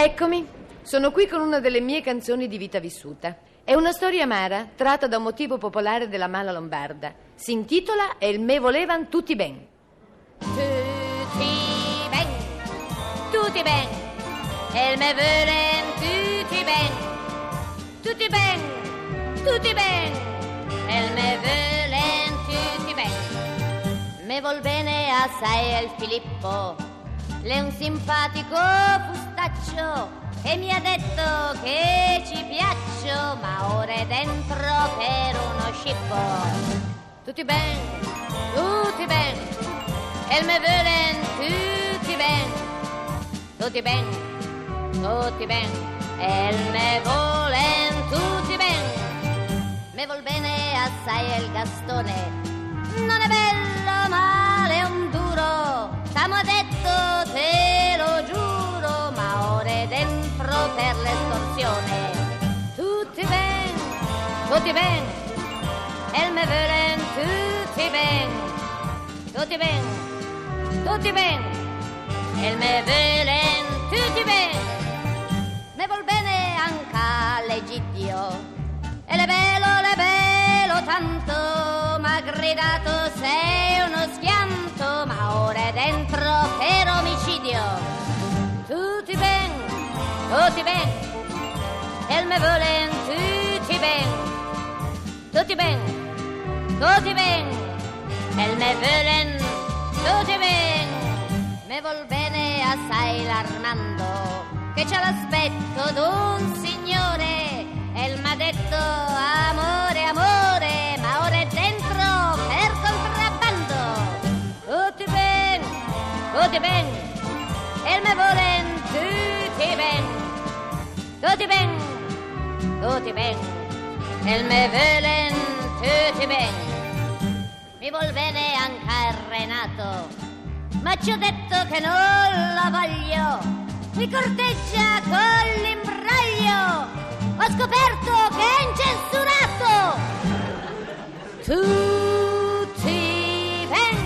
Eccomi, sono qui con una delle mie canzoni di vita vissuta. È una storia amara tratta da un motivo popolare della mala lombarda. Si intitola El me volevan tutti ben. Tutti ben, tutti ben, el me volen tutti ben, tutti ben, tutti ben, el me volen tutti ben. Me vol bene assai il Filippo, le un simpatico fustaccio e mi ha detto che ci piaccio, ma ora è dentro per uno scippo. Tutti ben, tutti ben, e me volen tutti ben, tutti ben, tutti ben, e me volen tutti ben. Me vol bene assai il Gastone, per l'estorsione. Tutti ben, tutti ben, e me volen tutti ben, tutti ben, tutti ben, e me volen tutti ben. Me vol bene anche l'Egidio, e le velo, le velo tanto, m'ha gridato sei tutti ben, e me volen tutti ben, tutti ben, tutti ben, e me volen tutti ben. Me vol bene assai l'Armando, che c'è l'aspetto d'un signore, e m'ha detto amore, amore, ma ora è dentro per contrabbando. Tutti ben, tutti ben, tutti ben, e il me volen tutti ben. Mi vuol bene anche il Renato, ma ci ho detto che non la voglio. Mi corteggia con l'imbraglio. Ho scoperto che è incensurato. Tutti ben,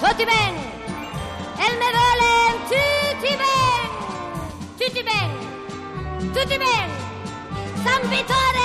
tutti ben, e il me volen tutti ben, tutti ben, tutti ben. Gran Victoria!